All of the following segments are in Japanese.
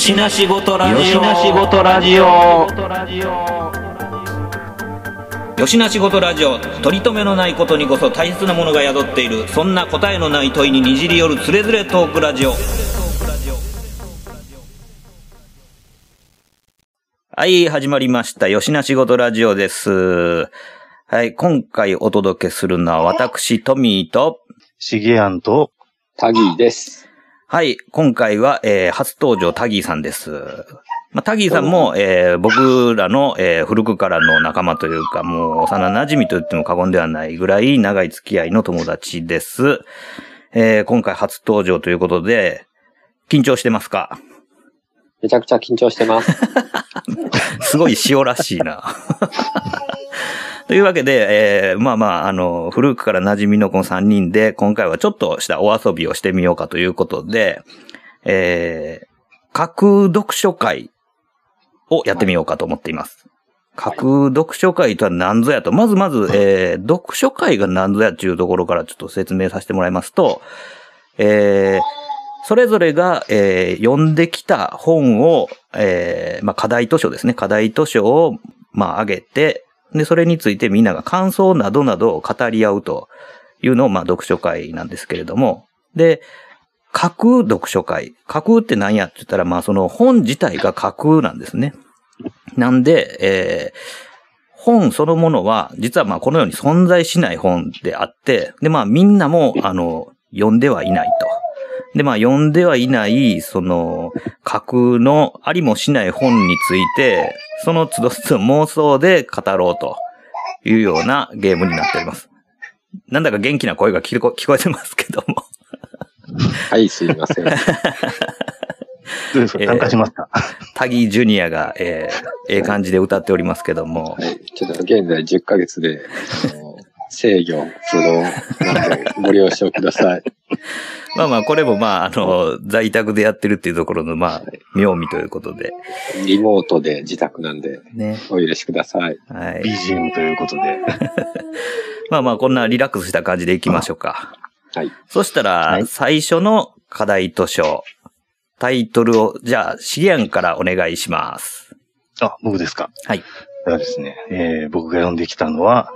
よしなしごとラジオ。よしなしごとラジオ。よしなしごとラジオ。取り留めのないことにこそ大切なものが宿っている。そんな答えのない問いににじり寄るつれづれトークラジオ。はい、始まりました。よしなしごとラジオです。はい、今回お届けするのは私、トミーと、しげやんと、タギーです。はい、今回は、えー初登場、タギーさんです。まあ、タギーさんも、えー僕らの、えー古くからの仲間というか、もう幼馴染と言っても過言ではないぐらい長い付き合いの友達です。えー今回初登場ということで、緊張してますか？めちゃくちゃ緊張してます。すごい塩らしいな。というわけで、えーまあまあ、あの、古くから馴染みのこの3人で、今回はちょっとしたお遊びをしてみようかということで、えー、架空読書会をやってみようかと思っています。架空読書会とは何ぞやと、まずまず、えー、読書会が何ぞやっていうところからちょっと説明させてもらいますと、えー、それぞれが、えー読んできた本を、えーまあ、課題図書ですね。課題図書を、まあ、上げて、で、それについてみんなが感想などなどを語り合うというのを、まあ、読書会なんですけれども。で、架空読書会。架空って何やって言ったら、まあ、その本自体が架空なんですね。なんで、えー本そのものは、実はまあこのように存在しない本であって、でまあみんなも、あの、読んではいないと。で、まあ、読んではいない、その、架空のありもしない本について、その都度都度妄想で語ろうというようなゲームになっております。なんだか元気な声が聞こ聞こえてますけども。はい、すいません。どうですか？えー参加しますか、タギージュニアが、えー、ええ感じで歌っておりますけども。はい、ちょっと現在10ヶ月で、あの制御不能なんでご了承ください。まあまあ、これもまあ、あの、在宅でやってるっていうところの、まあ、妙味ということで。リモートで自宅なんで、ね。お許しください。はい。?BGM ということで。まあまあ、こんなリラックスした感じでいきましょうか。はい。そしたら、はい最初の課題図書、タイトルを、じゃあ、シゲアンからお願いします。あ、僕ですか？はい。ではですね、えー僕が読んできたのは、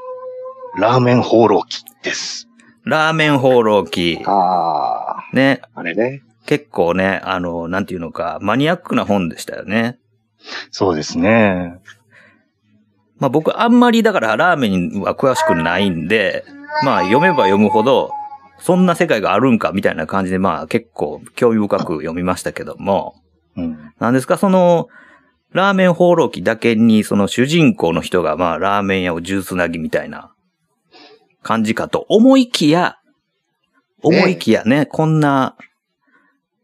ラーメン放浪記です。ラーメン放浪記。あね。ー、あれね。結構ね、あの、なんていうのか、マニアックな本でしたよね。そうですね。まあ僕、あんまりだからラーメンは詳しくないんで、まあ読めば読むほど、そんな世界があるんかみたいな感じで、まあ結構興味深く読みましたけども、うん。なんですか、その、ラーメン放浪記だけに、その主人公の人が、まあ、ラーメン屋を銃つなぎみたいな感じかと思いきや、思いきやね、こんな、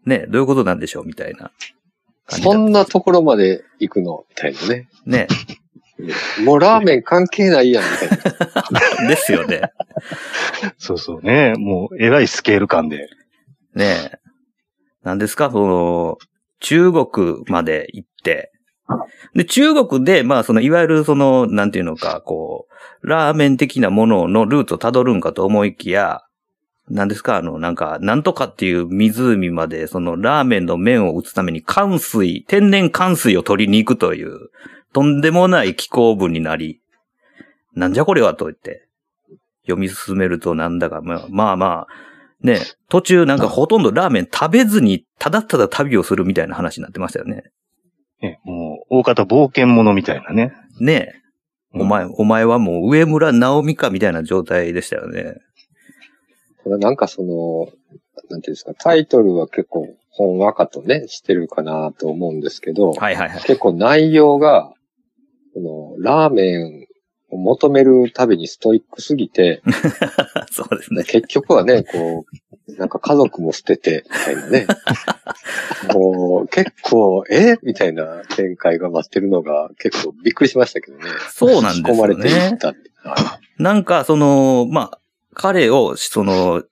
ね、どういうことなんでしょうみたいな感じだそんなところまで行くのみたいなね。ね。もうラーメン関係ないやん、みたいな。ですよね。そうそうね。もう、えらいスケール感で。ねなんですか、その、中国まで行って、で、中国で、まあ、その、いわゆる、その、なんていうのか、こう、ラーメン的なもののルーツを辿るんかと思いきや、なんですか、あの、なんか、なんとかっていう湖まで、その、ラーメンの麺を打つために、寒水、天然寒水を取りに行くという、とんでもない気候文になり、なんじゃこれはと言って、読み進めるとなんだか、まあまあまあ、ね、途中なんかほとんどラーメン食べずに、ただただ旅をするみたいな話になってましたよね。ね、もう、大方冒険者みたいなね。ねえ、お前、お前はもう上村直美かみたいな状態でしたよね。ただなんかその、なんていうんですか、タイトルは結構、ほんわかとね、してるかなと思うんですけど、はいはいはい。結構内容が、この、ラーメンを求めるたびにストイックすぎて、そうですね。結局はね、こう、なんか家族も捨てて、みたいなね。もう、結構、えみたいな展開が待ってるのが結構びっくりしましたけどね。そうなんですよ仕込まれていねっ。たなんか、その、まあ、彼を、その、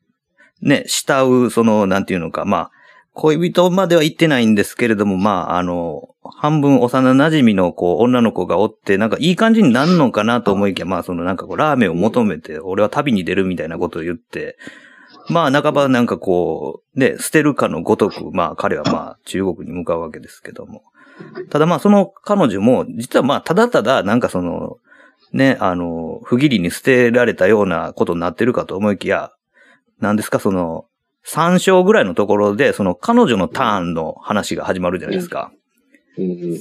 ね、慕う、その、なんていうのか、まあ、恋人までは言ってないんですけれども、まあ、あの、半分幼馴染の、こう、女の子がおって、なんかいい感じになるのかなと思いきや、まあ、その、なんかこう、ラーメンを求めて、俺は旅に出るみたいなことを言って、まあ、半ばなんかこう、ね、捨てるかのごとく、まあ、彼はまあ、中国に向かうわけですけども。ただまあ、その彼女も、実はまあ、ただただ、なんかその、ね、あの、不義理に捨てられたようなことになってるかと思いきや、なんですか、その、3章ぐらいのところで、その彼女のターンの話が始まるじゃないですか。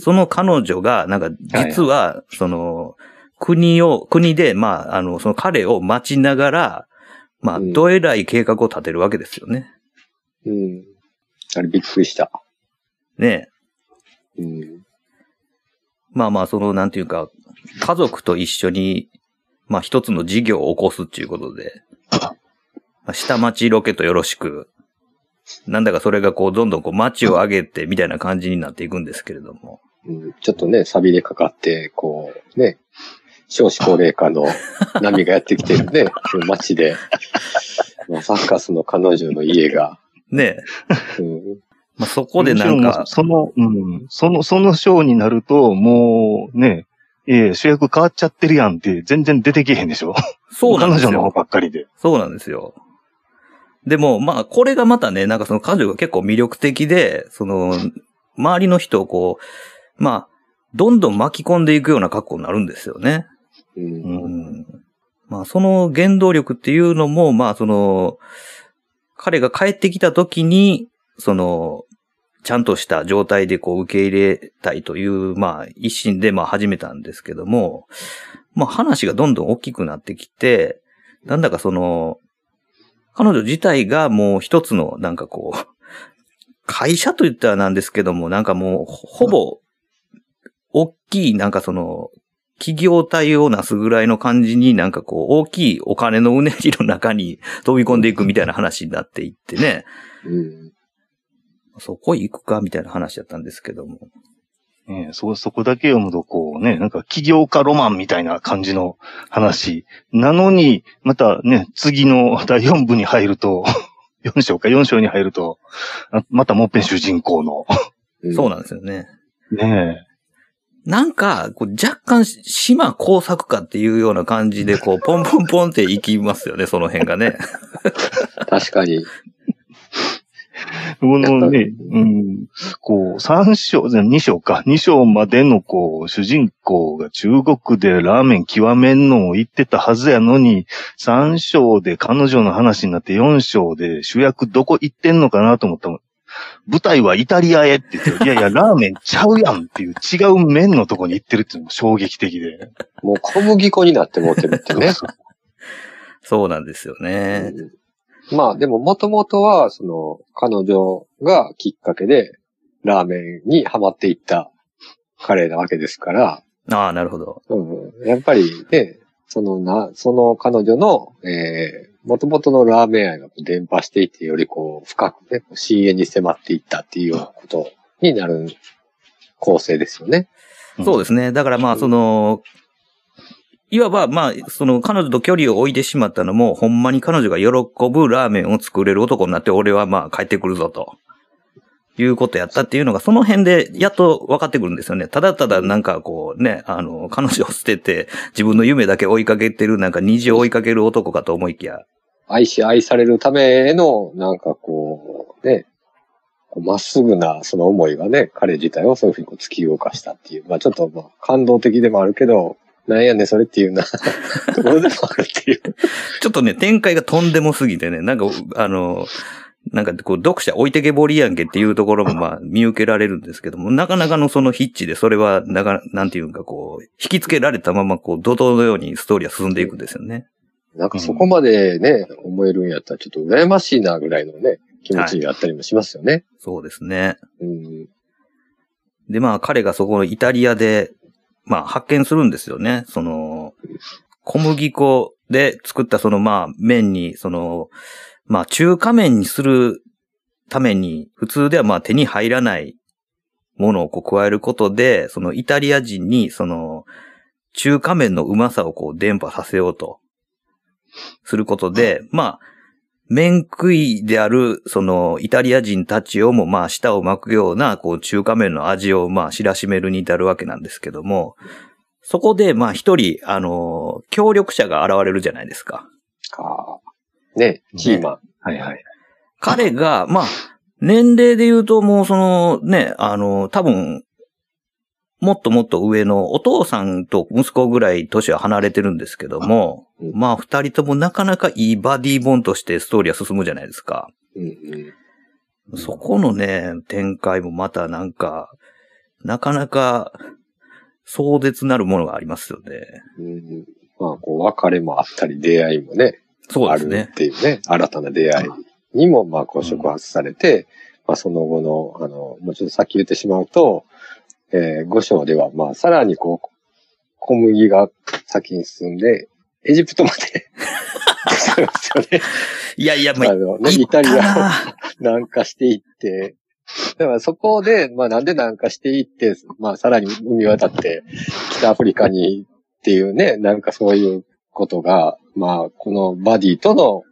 その彼女が、なんか、実は、その、国を、国で、まあ、あの、その彼を待ちながら、まあ、うんどえらい計画を立てるわけですよね。うん。あれびっくりした。ねうん。まあまあ、その、なんていうか、家族と一緒に、まあ一つの事業を起こすっていうことで、まあ、下町ロケットよろしく、なんだかそれがこう、どんどんこう、街を上げて、みたいな感じになっていくんですけれども。うんちょっとね、錆びれかかって、こう、ね、少子高齢化の波がやってきてるね、その街で、まあ、サッカスの彼女の家が、ね。うん、まあそこでなんか。その、うん、その、そのショーになると、もうね、ええ主役変わっちゃってるやんって全然出てけへんでしょ。そうなんです彼女の方よ。ばっかりで。そうなんですよ。でも、まあ、これがまたね、なんかその彼女が結構魅力的で、その、周りの人をこう、まあ、どんどん巻き込んでいくような格好になるんですよね。う、ん。まあ、その原動力っていうのも、まあ、その、彼が帰ってきた時に、その、ちゃんとした状態でこう受け入れたいという、まあ、一心でまあ始めたんですけども、まあ話がどんどん大きくなってきて、なんだかその、彼女自体がもう一つの、なんかこう、会社と言ったらなんですけども、なんかもう、ほぼ、大きい、なんかその、企業体をなすぐらいの感じになんかこう、大きいお金のうねりの中に飛び込んでいくみたいな話になっていってね、うん。そこ行くかみたいな話だったんですけども。ねえそ、そこだけ読むと、こうね、なんか起業家ロマンみたいな感じの話。なのに、またね、次の第4部に入ると、4章か4章に入ると、あまたもっぺん主人公の。そうなんですよね。ねなんか、こう若干、島工作家っていうような感じで、こう、ポンポンポンって行きますよね、その辺がね。確かに。え。このね、うん、こう、3章、2章か、2章までのこう、主人公が中国でラーメン極めんのを言ってたはずやのに、3章で彼女の話になって4章で主役どこ行ってんのかなと思ったもん。舞台はイタリアへって言って、いやいや、ラーメンちゃうやんっていう違う麺のとこに行ってるっていうのも衝撃的で。もう小麦粉になって持ってるってね。そうなんですよね。うんまあでももともとは、その、彼女がきっかけで、ラーメンにハマっていった彼なわけですから、ああ、なるほど。うん、やっぱりね、そのな、その彼女の、えー、もともとのラーメン愛が伝播していって、よりこう、深くね、深淵に迫っていったっていうようなことになる構成ですよね。そうですね。だからまあ、その、いわば、まあ、その彼女と距離を置いてしまったのも、ほんまに彼女が喜ぶラーメンを作れる男になって、俺はまあ帰ってくるぞと。いうことやったっていうのが、その辺でやっと分かってくるんですよね。ただただなんかこうね、あの、彼女を捨てて、自分の夢だけ追いかけてる、なんか虹を追いかける男かと思いきや。愛し愛されるための、なんかこう、ね、まっすぐなその思いがね、彼自体をそういうふうにこう突き動かしたっていう。まあちょっとまあ感動的でもあるけど、なんやねんそれっていうな ところでもあるっていう。ちょっとね、展開がとんでもすぎてね、なんか、あの、なんかこう、読者置いてけぼりやんけっていうところも まあ見受けられるんですけども、なかなかのそのヒッチでそれは、なか、なんていうかこう、引き付けられたままこう、怒涛のようにストーリーは進んでいくんですよね。なんかそこまでね、思えるんやったらちょっと羨ましいなぐらいのね、気持ちになったりもしますよね。そうですね。うん。で、まあ彼がそこのイタリアで、まあ発見するんですよね。その、小麦粉で作ったそのまあ麺に、その、まあ中華麺にするために、普通ではまあ手に入らないものをこう加えることで、そのイタリア人にその中華麺のうまさをこう伝播させようとすることで、まあ、麺食いである、その、イタリア人たちをも、まあ、舌を巻くような、こう、中華麺の味を、まあ、知らしめるに至るわけなんですけども、そこで、まあ、一人、あの、協力者が現れるじゃないですか。かね、キーマン。はいはい。彼が、まあ、年齢で言うともうそのね、あの、多分、もっともっと上のお父さんと息子ぐらい年は離れてるんですけども、うんまあ二人ともなかなかいいバディボンとしてストーリーは進むじゃないですか。うんうん。そこのね、展開もまたなんか、なかなか壮絶なるものがありますよね。うんまあ、こう、別れもあったり、出会いもね、あるそうですねっ。ていうね、新たな出会いにも、まあ、こう、触発されて、まあ、その後の、あの、もうちょっとさっき言ってしまうと、えー、五章では、まあ、さらにこう、小麦が先に進んで、エジプトまでそうですよね。いやいや、まあ、あのね、行イタリアをな 南下していって、だからそこで、まあなんで南下していって、まあさらに海渡って北アフリカにっていうね、なんかそういうことが、まあこのバディとの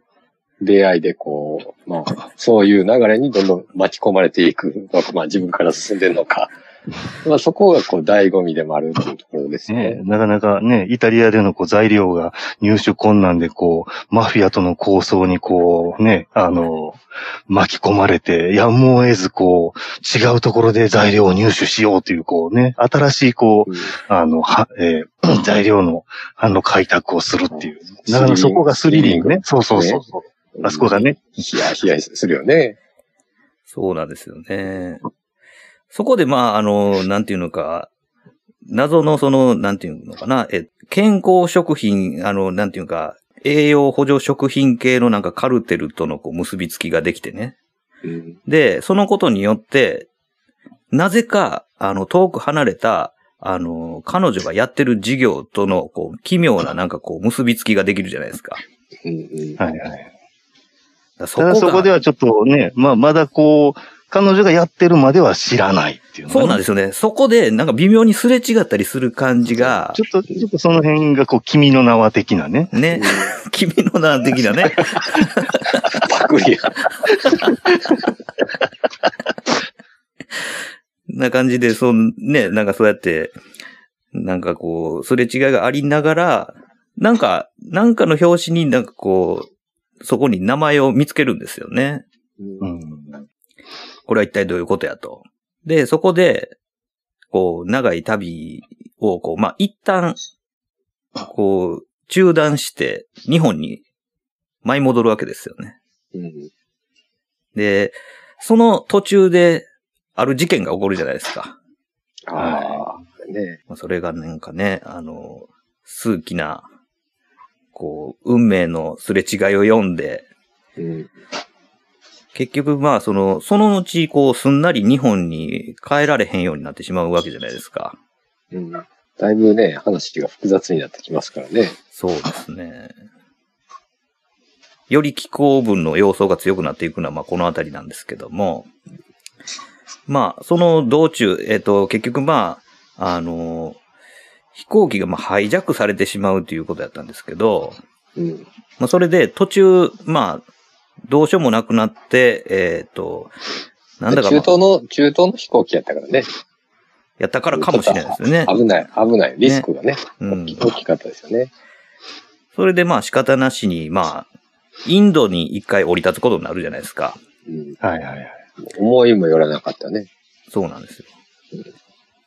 出会いでこう、まあそういう流れにどんどん巻き込まれていくのか、まあ自分から進んでるのか。まあそこがこう醍醐味でもあるっていうところですよねね。なかなかね、イタリアでのこう材料が入手困難で、こう、マフィアとの抗争にこう、ね、あの、巻き込まれて、やむを得ずこう、違うところで材料を入手しようという、こうね、新しいこう、うんあの、は、えー 材料の、あの、開拓をするっていう。なかなかそこがスリリングね。そうそうそうそう。あそこがね。ヒヤヒヤするよね。そうなんですよね。そこで、まあ、あの、なんていうのか、謎のその、なんていうのかな、え、健康食品、あの、なんていうか、栄養補助食品系のなんかカルテルとのこう結びつきができてね。うんで、そのことによって、なぜか、あの、遠く離れた、あの、彼女がやってる事業との、こう、奇妙ななんかこう、結びつきができるじゃないですか。うんうんはいはい。そただそこでは、はちょっとね、まあ、まだこう、彼女がやってるまでは知らないっていうねそうなんですよね。そこで、なんか微妙にすれ違ったりする感じがち、ょっと、ちょっとその辺がこう、君の名は的なね。ね、君の名的なね。パクリや。な感じで、そん、ね、なんかそうやって、なんかこう、すれ違いがありながら、なんか、なんかの表紙になんかこう、そこに名前を見つけるんですよね。うん。これは一体どういうことやと。で、そこで、こう、長い旅を、こう、まあ、一旦、こう、中断して、日本に舞い戻るわけですよね。うんで、その途中で、ある事件が起こるじゃないですか。ああ、ね。まあ、それがなんかね、あの、数奇な、こう、運命のすれ違いを読んで、うん。結局まあ、その、その後、こう、すんなり日本に帰られへんようになってしまうわけじゃないですか。うん。だいぶね、話が複雑になってきますからね。そうですね。より気候分の要素が強くなっていくのは、まあ、このあたりなんですけども、まあ、その道中、えっ、と、結局まあ、あの、飛行機がまあハイジャックされてしまうということやったんですけど、うん。まあ、それで途中、まあ、どうしようもなくなって、えっ、と、なんだか、まあ中東の、中東の飛行機やったからね。やったからかもしれないですよね。危ない、危ない。リスクがね、うん大き大きかったですよね。それでまあ仕方なしに、まあ、インドに一回降り立つことになるじゃないですか。うん。はいはいはい。思いもよらなかったね。そうなんですよ。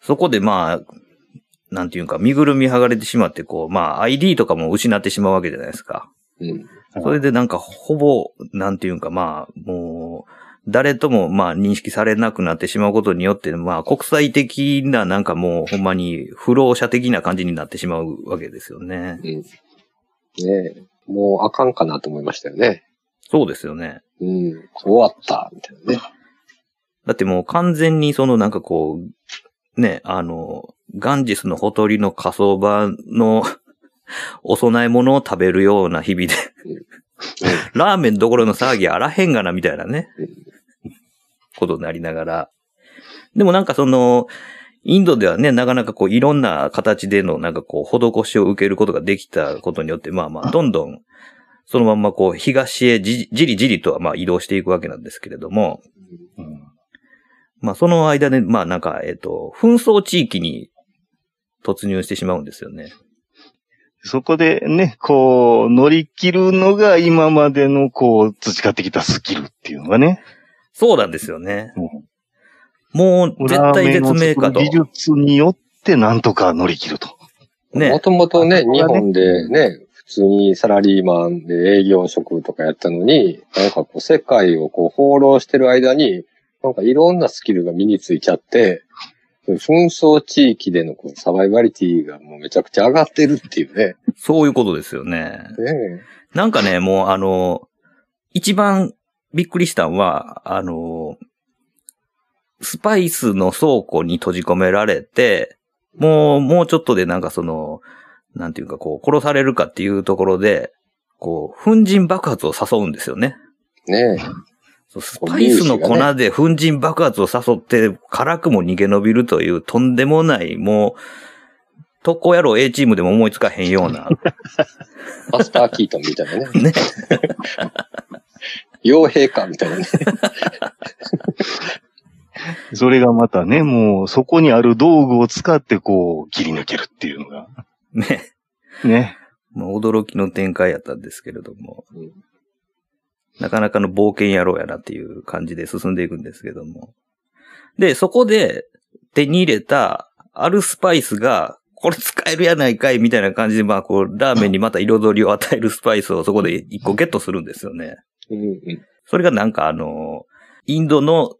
そこでまあ、なんていうか、身ぐるみ剥がれてしまって、こう、まあ、ID とかも失ってしまうわけじゃないですか。うん。それでなんか、ほぼ、なんていうか、まあ、もう、誰とも、まあ、認識されなくなってしまうことによって、まあ、国際的な、なんかもう、ほんまに、不老者的な感じになってしまうわけですよね。うん。ねえ。もうあかんかなと思いましたよね。そうですよね。うん。終わった、みたいなね。だってもう完全にそのなんかこう、ね、あの、ガンジスのほとりの火葬場のお供え物を食べるような日々で、ラーメンどころの騒ぎあらへんがなみたいなねうん、ことになりながら。でもなんかその、インドではね、なかなかこういろんな形でのなんかこう施しを受けることができたことによって、まあまあ、どんどん、そのまんまこう東へじじりじりとはまあ移動していくわけなんですけれども、うんまあ、その間で、まあ、なんか、えっ、と、紛争地域に突入してしまうんですよね。そこでね、こう、乗り切るのが今までのこう、培ってきたスキルっていうのがね。そうなんですよね。うんもう、絶対絶命かと。技術によってなんとか乗り切ると。ねも。ともとね、あ日本でね、普通にサラリーマンで営業職とかやったのに、なんかこう世界をこう放浪してる間に、なんかいろんなスキルが身についちゃって、紛争地域でのこうサバイバリティがもうめちゃくちゃ上がってるっていうね。そういうことですよね。ねなんかね、もうあの、一番びっくりしたのは、あの、スパイスの倉庫に閉じ込められて、もう、もうちょっとでなんかその、なんていうかこう、殺されるかっていうところで、こう、粉塵爆発を誘うんですよね。ねそうスパイスの粉で粉塵爆発を誘って、辛くも逃げ延びるというとんでもない、もう、特攻野郎 A チームでも思いつかへんような、マスター・キートンみたいなね。ね。傭兵かみたいなね。それがまたね、もうそこにある道具を使ってこう、切り抜けるっていうのが。ね。ね。驚きの展開やったんですけれども、うんなかなかの冒険野郎やなっていう感じで進んでいくんですけども。で、そこで手に入れたあるスパイスが、これ使えるやないかいみたいな感じで、まあこう、ラーメンにまた彩りを与えるスパイスをそこで一個ゲットするんですよね。それがなんかあの、インドの、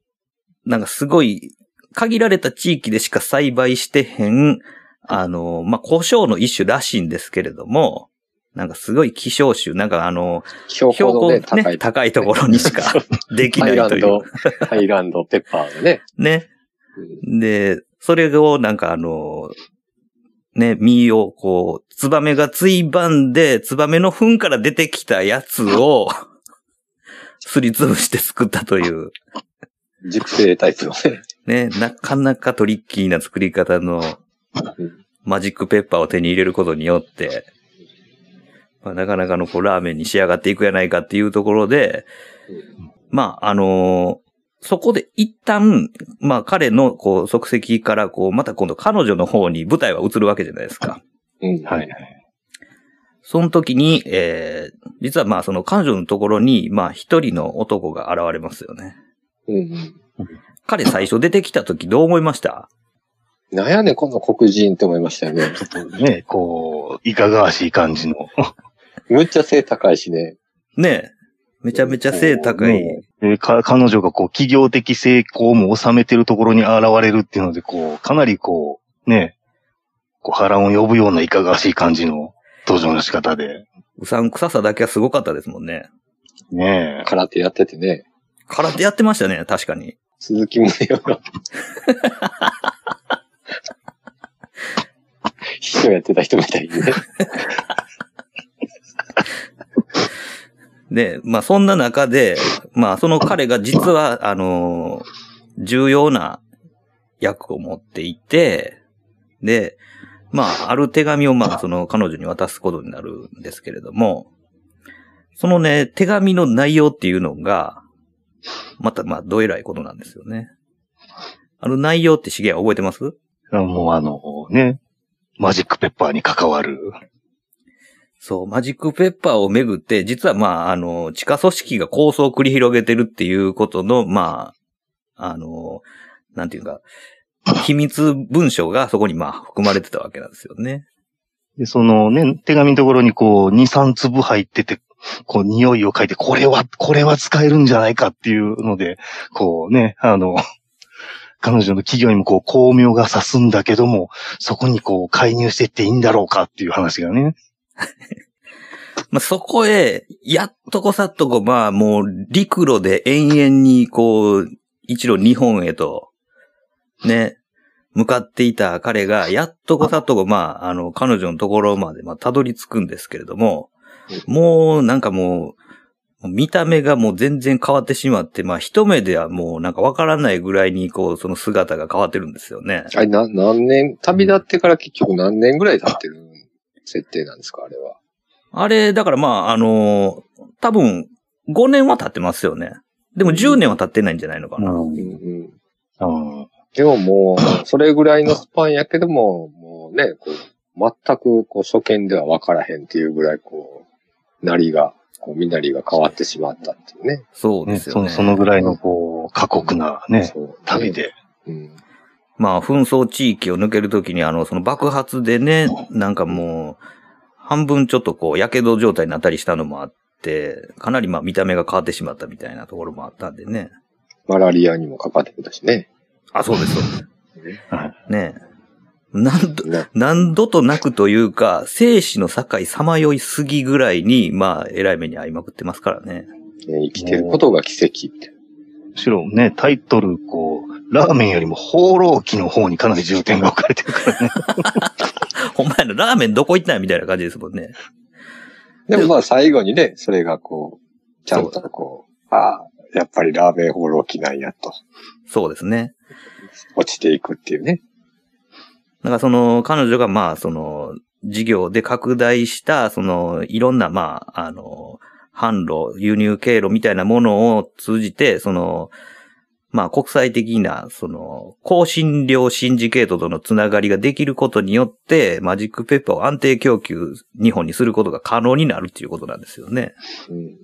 なんかすごい、限られた地域でしか栽培してへん、あの、まあ、胡椒の一種らしいんですけれども、なんかすごい希少種、なんかあの、標標高ね、ね、高い。高いところにしか できないというド。、ハイランドペッパーのね。ね。うんで、それをなんかあの、ね、実をこう、ツバメがついばんで、ツバメの糞から出てきたやつを、すりつぶして作ったという。熟成タイプのね。ね、なかなかトリッキーな作り方のうんマジックペッパーを手に入れることによって、まあ、なかなかのこうラーメンに仕上がっていくやないかっていうところで、まあ、あのーそこで一旦、まあ彼のこう足跡からこう、また今度彼女の方に舞台は移るわけじゃないですか。うん。はいはい。その時に、えー、実はまあその彼女のところに、まあ一人の男が現れますよね。うんうん。彼最初出てきた時どう思いました？なんやねん、この黒人って思いましたよね。ちょっとね、こう、いかがわしい感じの。むっちゃ背高いしね。ねえ。めちゃめちゃ背高い。ねでか彼女がこう、企業的成功も収めてるところに現れるっていうので、こう、かなりこう、ね、こう波乱を呼ぶようないかがわしい感じの登場の仕方で。うさんくささだけはすごかったですもんね。ね空手やっててね。空手やってましたね、確かに。鈴木宗男が。秘書やってた人みたいにね。で、まあそんな中で、まあその彼が実は、あの重要な役を持っていて、で、まあある手紙をまあその彼女に渡すことになるんですけれども、そのね、手紙の内容っていうのが、またまあどえらいことなんですよね。あの内容って資源覚えてます？もうあの、ね、マジックペッパーに関わる。そう、マジックペッパーをめぐって、実はまあ、あの、地下組織が構想を繰り広げてるっていうことの、まあ、あの、なんていうか、秘密文書がそこにまあ含まれてたわけなんですよね。で、そのね、手紙のところにこう、2、3粒入ってて、こう、匂いを嗅いで、これは、これは使えるんじゃないかっていうので、こうね、あの、彼女の企業にもこう、巧妙が刺すんだけども、そこにこう、介入していっていいんだろうかっていう話がね。まあ、そこへ、やっとこさっとこ、まあ、もう、陸路で延々に、こう、一路日本へと、ね、向かっていた彼が、やっとこさっとこ、まあ、あの、彼女のところまで、まあ、たどり着くんですけれども、もう、なんかもう、見た目がもう全然変わってしまって、まあ、一目ではもうなんかわからないぐらいに、こう、その姿が変わってるんですよね。あれ、な、何年、旅立ってから結局何年ぐらい経ってる設定なんですか、あれは？あれ、だからまあ、あの、多分、5年は経ってますよね。でも10年は経ってないんじゃないのかな。うんでももう、それぐらいのスパンやけども、もうね、こう、全くこう初見では分からへんっていうぐらいこう、なりが、こう、身なりが変わってしまったっていうね。ねそうですよね。そのそのぐらいの、こう、過酷なね、そう旅。で。うん。まあ、紛争地域を抜けるときに、あの、その爆発でね、なんかもう、半分ちょっとこう、火傷状態になったりしたのもあって、かなりまあ見た目が変わってしまったみたいなところもあったんでね。マラリアにもかかってくたしね。あ、そうです、そうです。はいね何度、ね何度となくというか、生死の境さまよいすぎぐらいに、まあ、偉い目に遭いまくってますからね。ね生きてることが奇跡って。むしろね、タイトル、こう、ラーメンよりも放浪記の方にかなり重点が置かれてるからね。ほんまやな、ラーメンどこ行ったんやみたいな感じですもんね。でもまあ最後にね、それがこう、ちゃんとこう、ああ、やっぱりラーメン放浪記なんやと、そうですね。落ちていくっていうね。だからその、彼女がまあ、その、事業で拡大した、その、いろんな、まあ、あの、販路、輸入経路みたいなものを通じて、その、まあ、国際的な、その、香辛料シンジケートとのつながりができることによって、マジックペッパーを安定供給、日本にすることが可能になるっていうことなんですよね。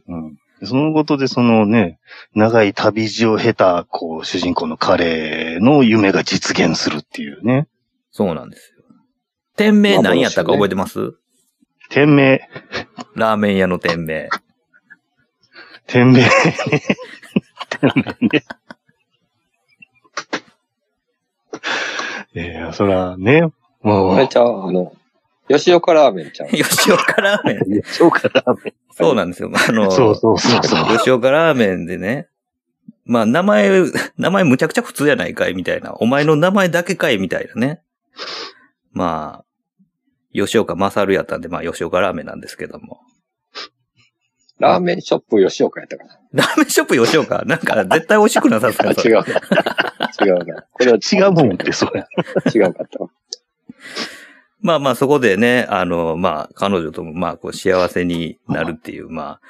うん。うん。そのことで、そのね、長い旅路を経た、こう、主人公の彼の夢が実現するっていうね。そうなんですよ。店名何やったか覚えてます、店名、ラーメン屋の店名。店名ね。店名ね。いや、そらね、もうあれ、ちゃう、あの、吉岡ラーメンちゃう？吉岡ラーメン。そうかラーメン。そうなんですよ。あの、そうそうそうそう。吉岡ラーメンでね、まあ名前、名前むちゃくちゃ普通やないかいみたいな。お前の名前だけかいみたいなね。まあ、吉岡勝やったんで、まあ吉岡ラーメンなんですけども。ラーメンショップ吉岡やったかな。ラーメンショップ吉岡？なんか絶対美味しくなさそう違うな。違うな。これは違うもんって、そうや。違うかったわ。まあまあそこでね、あの、まあ彼女ともまあこう幸せになるっていう、まあ、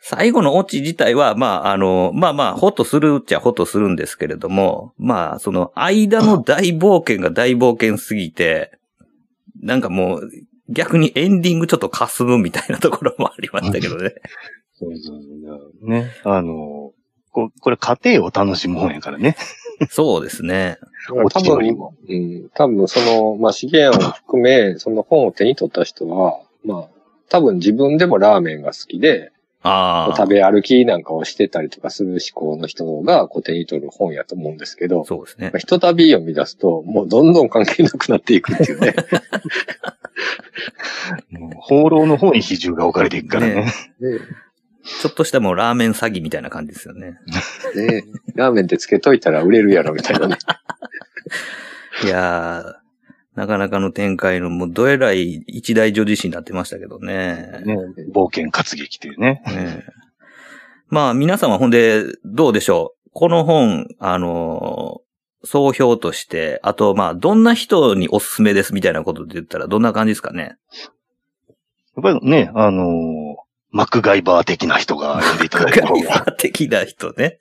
最後のオチ自体は、まああの、まあまあほっとするっちゃほっとするんですけれども、まあその間の大冒険が大冒険すぎて、なんかもう逆にエンディングちょっと霞むみたいなところもありましたけどね。そうそうそうね。あの、ここれ家庭を楽しむ本やからね。そうですね。多分、うん、多分その、まあ、資源を含め、その本を手に取った人は、まあ、多分自分でもラーメンが好きで、ああ。食べ歩きなんかをしてたりとかする思考の人がこう手に取る本やと思うんですけど、そうですねまあ。ひとたび読み出すと、もうどんどん関係なくなっていくっていうね。もう放浪の方に比重が置かれていくからね。ねねちょっとしたもうラーメン詐欺みたいな感じですよね。ねラーメンってつけといたら売れるやろみたいなね。いやー、なかなかの展開の、もうどえらい一大女子誌になってましたけどね。ね冒険活劇っていうね。ねまあ皆様ほんで、どうでしょう？この本、あのー総評として、あとまあどんな人におすすめですみたいなことで言ったらどんな感じですかね？やっぱりね、あのーマクガイバー的な人が読んでいただいた方ガイバが。ー的な人ね。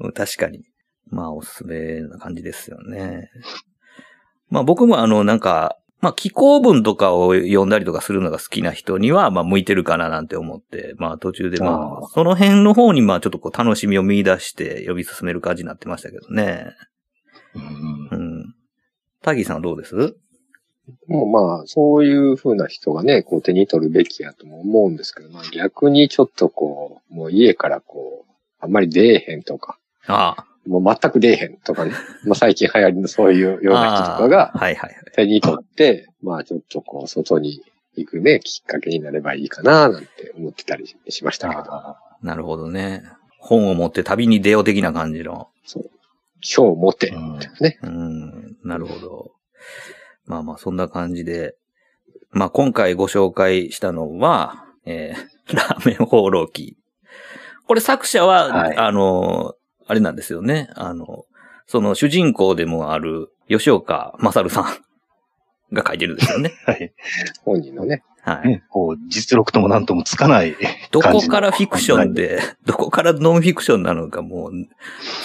うん確かに。まあおすすめな感じですよね。まあ僕もあのなんか、まあ気候文とかを読んだりとかするのが好きな人には、まあ向いてるかななんて思って、まあ途中でまああ、その辺の方にまあちょっとこう楽しみを見出して読み進める感じになってましたけどね。うんうん。タギーさんはどうです？もうまあ、そういう風な人がね、こう手に取るべきやとも思うんですけど、まあ逆にちょっとこう、もう家からこう、あんまり出えへんとか、ああ。もう全く出えへんとかね、まあ最近流行りのそういうような人とかがはいはいはい。手に取って、まあちょっとこう、外に行くね、きっかけになればいいかな、なんて思ってたりしましたけど、あなるほどね。本を持って旅に出よう的な感じの。そう。今日持て、うんね。うん、なるほど。まあまあ、そんな感じで。まあ今回ご紹介したのは、えー、ラーメン放浪記。これ作者は、はいあの、あれなんですよね。あの、その主人公でもある吉岡勝さんが書いてるんですよね。はい。本人のね。はい。ね、こう、実力ともなんともつかないどこからフィクションで、どこからノンフィクションなのかもう、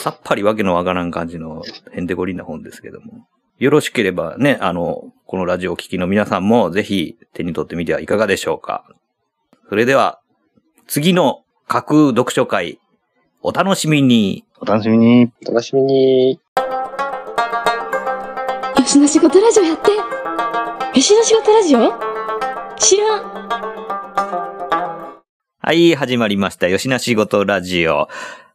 さっぱりわけのわからん感じのへんてこりんな本ですけども。よろしければね、あの、このラジオを聴きの皆さんもぜひ手に取ってみてはいかがでしょうか。それでは、次の架空読書会、お楽しみに。お楽しみに。お楽しみに。吉野仕事ラジオやって吉野仕事ラジオ？知らんはい、始まりました。吉な仕事ラジオ。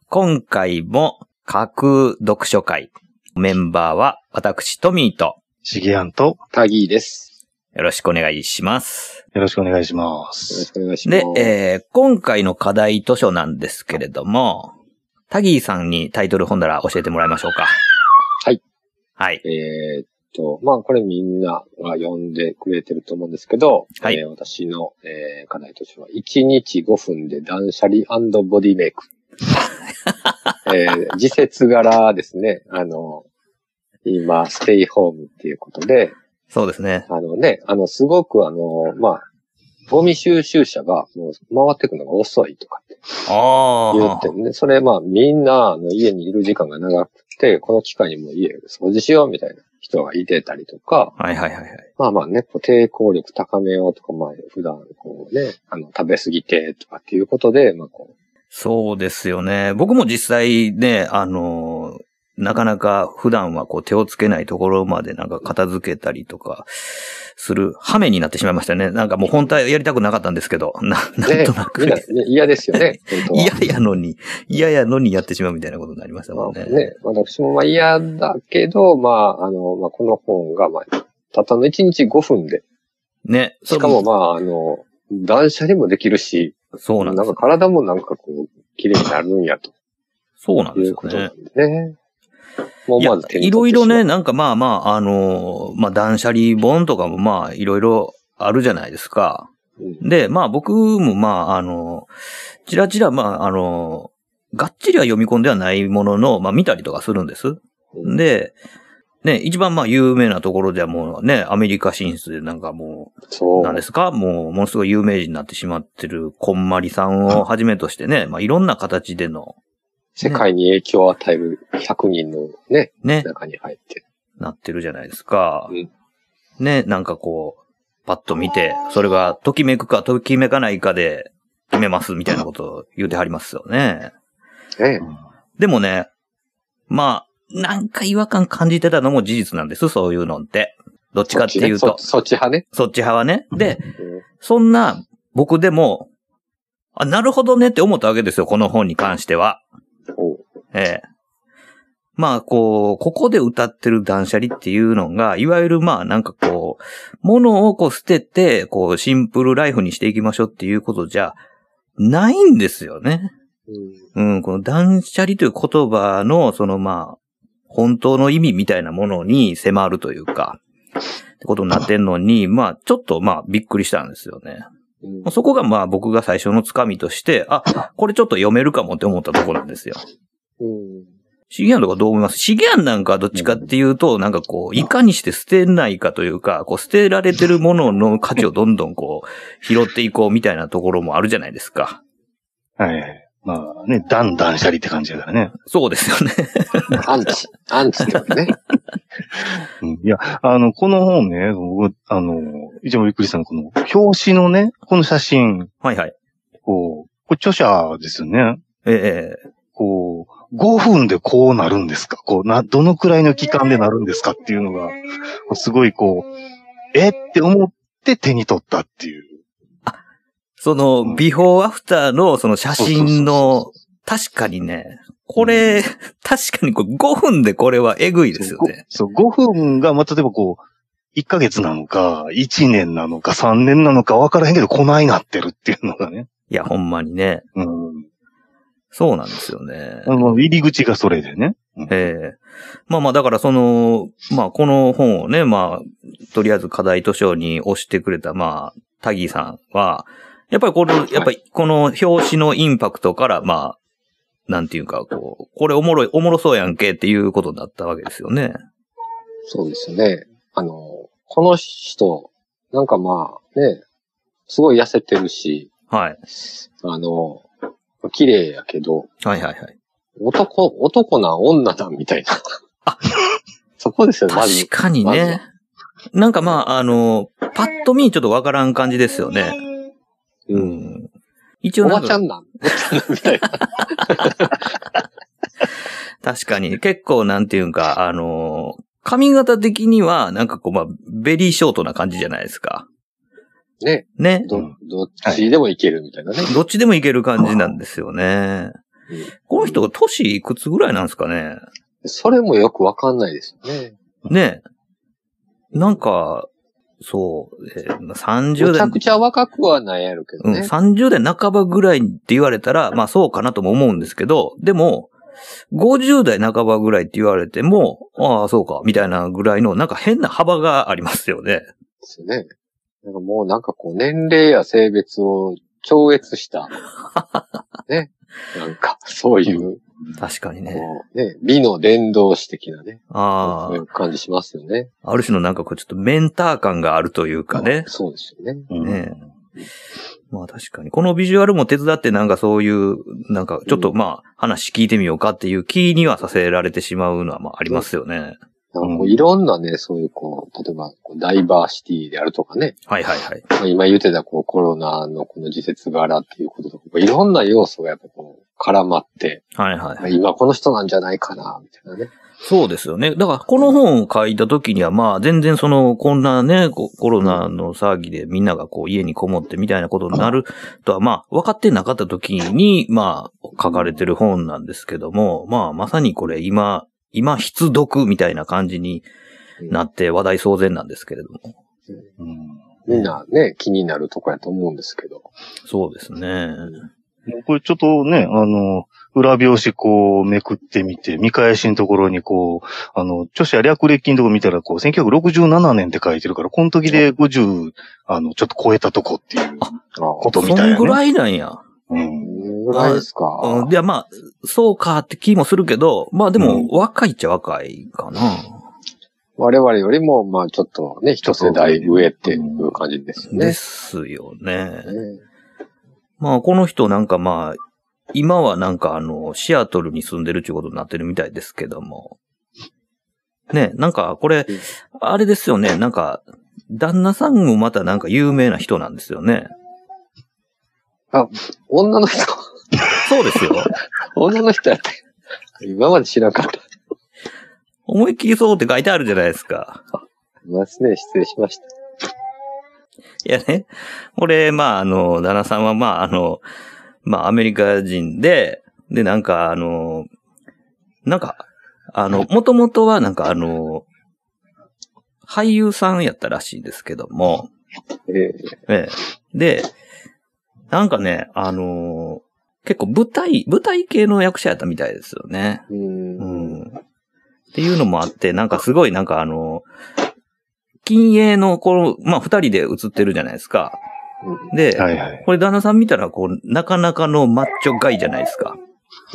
今回も架空読書会。メンバーは私、トミーとしげやんと、タギーです。よろしくお願いします。よろしくお願いしまよろすし。くお願いします。で、えー、今回の課題図書なんですけれども、タギーさんにタイトル本棚教えてもらいましょうか。はい。はい。えーっと、まあ、これみんなが読んでくれてると思うんですけど、はいえー私の、えー課題としては、1日5分で断捨離ボディメイク。えー時節柄ですね。あの、今、ステイホームっていうことで、そうですね。あのね、あの、すごくあの、まあ、ゴミ収集車がもう回ってくるのが遅いとかって言って。ね、それまあみんなあの家にいる時間が長くて、この機会にも家掃除しようみたいな人がいてたりとか、はいはいはいはい。まあまあね、こう抵抗力高めようとか、まあ普段こうね、あの食べ過ぎてとかっていうことで、まあこそうですよね。僕も実際ね、あの、なかなか普段はこう手をつけないところまでなんか片付けたりとかする羽目になってしまいましたね。なんかもう本当はやりたくなかったんですけど、な、う、なんねとなく、ね、嫌ですよね。嫌やのに、嫌やのにやってしまうみたいなことになりましたもんね。まあね、私もまあ嫌だけど、まあ、あの、まあこの本が、まあ、たったの1日5分で、ね。しかもまあ、あの、断捨離もできるし、そうなんですなんか。体もなんかこう、綺麗になるんやとそうなんですよね。ね。まず、手にいろいろね、、なんかまあまあ、あの、まあ断捨離本とかもまあいろいろあるじゃないですか。うんで、まあ僕もまあ、あの、ちらちらまあ、あの、がっちりは読み込んではないものの、まあ見たりとかするんです。うんで、ね、一番まあ有名なところではもうね、アメリカ進出でなんかもそう。う、なんですか？もう、ものすごい有名人になってしまってるこんまりさんをはじめとしてね、まあいろんな形での、世界に影響を与える100人のね、ね、中に入って。なってるじゃないですか。うんね、なんかこう、パッと見て、それがときめくかときめかないかで決めますみたいなことを言うてはりますよね。ね。でもね、まあ、なんか違和感感じてたのも事実なんです、そういうのって。どっちかっていうと、そっち派ね。そっち派はね。で、うんそんな僕でも、あ、なるほどねって思ったわけですよ、この本に関しては。ええ。まあ、こう、ここで歌ってる断捨離っていうのが、いわゆるまあ、なんかこう、物をこう捨てて、こう、シンプルライフにしていきましょうっていうことじゃ、ないんですよね。うんうん、この断捨離という言葉の、そのまあ、本当の意味みたいなものに迫るというか、ってことになってんのに、まあ、ちょっとまあ、びっくりしたんですよね。うんそこがまあ、僕が最初のつかみとして、あ、これちょっと読めるかもって思ったところなんですよ。うんシゲアンとかどう思います？シゲアンなんかはどっちかっていうと、なんかこう、いかにして捨てないかというか、こう、捨てられてるものの価値をどんどんこう、拾っていこうみたいなところもあるじゃないですか。はい。まあね、だんだんシャリって感じだからね。そうですよね。アンチ、アンチってことね。うん、いや、あの、この本ね、僕、あの、一番びっくりしたのは、この、表紙のね、この写真、はいはい。こう、これ著者ですよね。ええこう、5分でこうなるんですか？こう、な、どのくらいの期間でなるんですかっていうのが、すごいこう、え？って思って手に取ったっていう。その、うんビフォーアフターのその写真のそう、確かにね、これ、確かにこれ5分でこれはえぐいですよね。そう、5分が、まあ、例えばこう、1ヶ月なのか、1年なのか、3年なのか分からへんけど、こないなってるっていうのがね。いや、ほんまにね。うん。そうなんですよね。あの、入り口がそれでね。うんええまあまあ、だからその、まあこの本をね、まあ、とりあえず課題図書に押してくれた、まあ、タギーさんは、やっぱりこの、やっぱりこの表紙のインパクトから、まあ、なんていうか、こう、これおもろい、おもろそうやんけっていうことだったわけですよね。そうですよね。あの、この人、なんかまあね、すごい痩せてるし、はい。あの、綺麗やけど、はいはいはい。男、男なん女なんみたいな。そこですよね、まず確。かにね。なんかまあ、あの、パッと見ちょっとわからん感じですよね。う。うんん。一応なんかおばちゃんなんおばちゃんなんみたいな。確かに結構なんていうんか、あの、髪型的にはなんかこうまあ、ベリーショートな感じじゃないですか。ね。ね。ど、どっちでもいけるみたいなね。どっちでもいける感じなんですよね。うんこの人、年いくつぐらいなんですかねそれもよくわかんないですよね。ねなんか、そう、えーまあ30めちゃ代、くちゃ若くはないやろけどうん、ね。30代半ばぐらいって言われたら、まあそうかなとも思うんですけど、でも、50代半ばぐらいって言われても、ああ、そうか、みたいなぐらいの、なんか変な幅がありますよね。ですよね。なんかもうなんかこう年齢や性別を超越した、ね。なんかそういう、確かにね。ね、美の伝道師的なね。あそういう感じしますよね。あ、ある種のなんかこうちょっとメンター感があるというかね。そうですよね。うんねまあ確かに。このビジュアルも手伝ってなんかそういう、なんかちょっとまあ話聞いてみようかっていう気にはさせられてしまうのはまあありますよね。なんかこういろんなね、そういうこう、例えばこうダイバーシティであるとかね。はいはいはい。まあ今言ってたこうコロナのこの時節柄っていうこととか、いろんな要素がやっぱこう絡まって、はいはいまあ。今この人なんじゃないかな、みたいなね。そうですよね。だから、この本を書いた時には、まあ、全然その、こんなね、こコロナの騒ぎでみんながこう、家にこもってみたいなことになるとは、まあ、分かってなかった時に、まあ、書かれてる本なんですけども、まあ、まさにこれ、今、今、必読みたいな感じになって話題騒然なんですけれども。うんみんなね、気になるとこやと思うんですけど。そうですね。これちょっとね、あの、裏表紙こうめくってみて、見返しのところにこう、あの、著者略歴のところ見たらこう、1967年って書いてるから、この時で50、あの、ちょっと超えたとこっていうあことみたいな、ね。そんぐらいなんや。うん。ぐらいですか。うん。いや、まあ、そうかって気もするけど、まあでも、若いっちゃ若いかな。我々よりも、まあちょっとね、一世代上っていう感じですね。ですよね。まあ、この人なん。かまあ、今はなん。かあの、シアトルに住ん。でるっていうことになってるみたいですけども。ね、なん。かこれ、あれですよね、なん。か、旦那さん。もまたなん。か有名な人なん。ですよね。女の人、そうですよ。女の人やって。今まで知らなかった。思いっきりそうって書いてあるじゃないですか。いますね、失礼しました。いやね、これ、まあ、あの、旦那さんは、まあ、あの、まあ、アメリカ人で、で、なんか、あの、なんか、あの、もともとは、なんか、あの、俳優さんやったらしいんですけども、ええええ。で、なんかね、あの、結構舞台、舞台系の役者やったみたいですよね。う。うんん。っていうのもあって、なんかすごい、なんかあの、金鋭の、この、まあ、二人で映ってるじゃないですか。で、はいはい。これ旦那さん見たら、こう、なかなかのマッチョガイじゃないですか。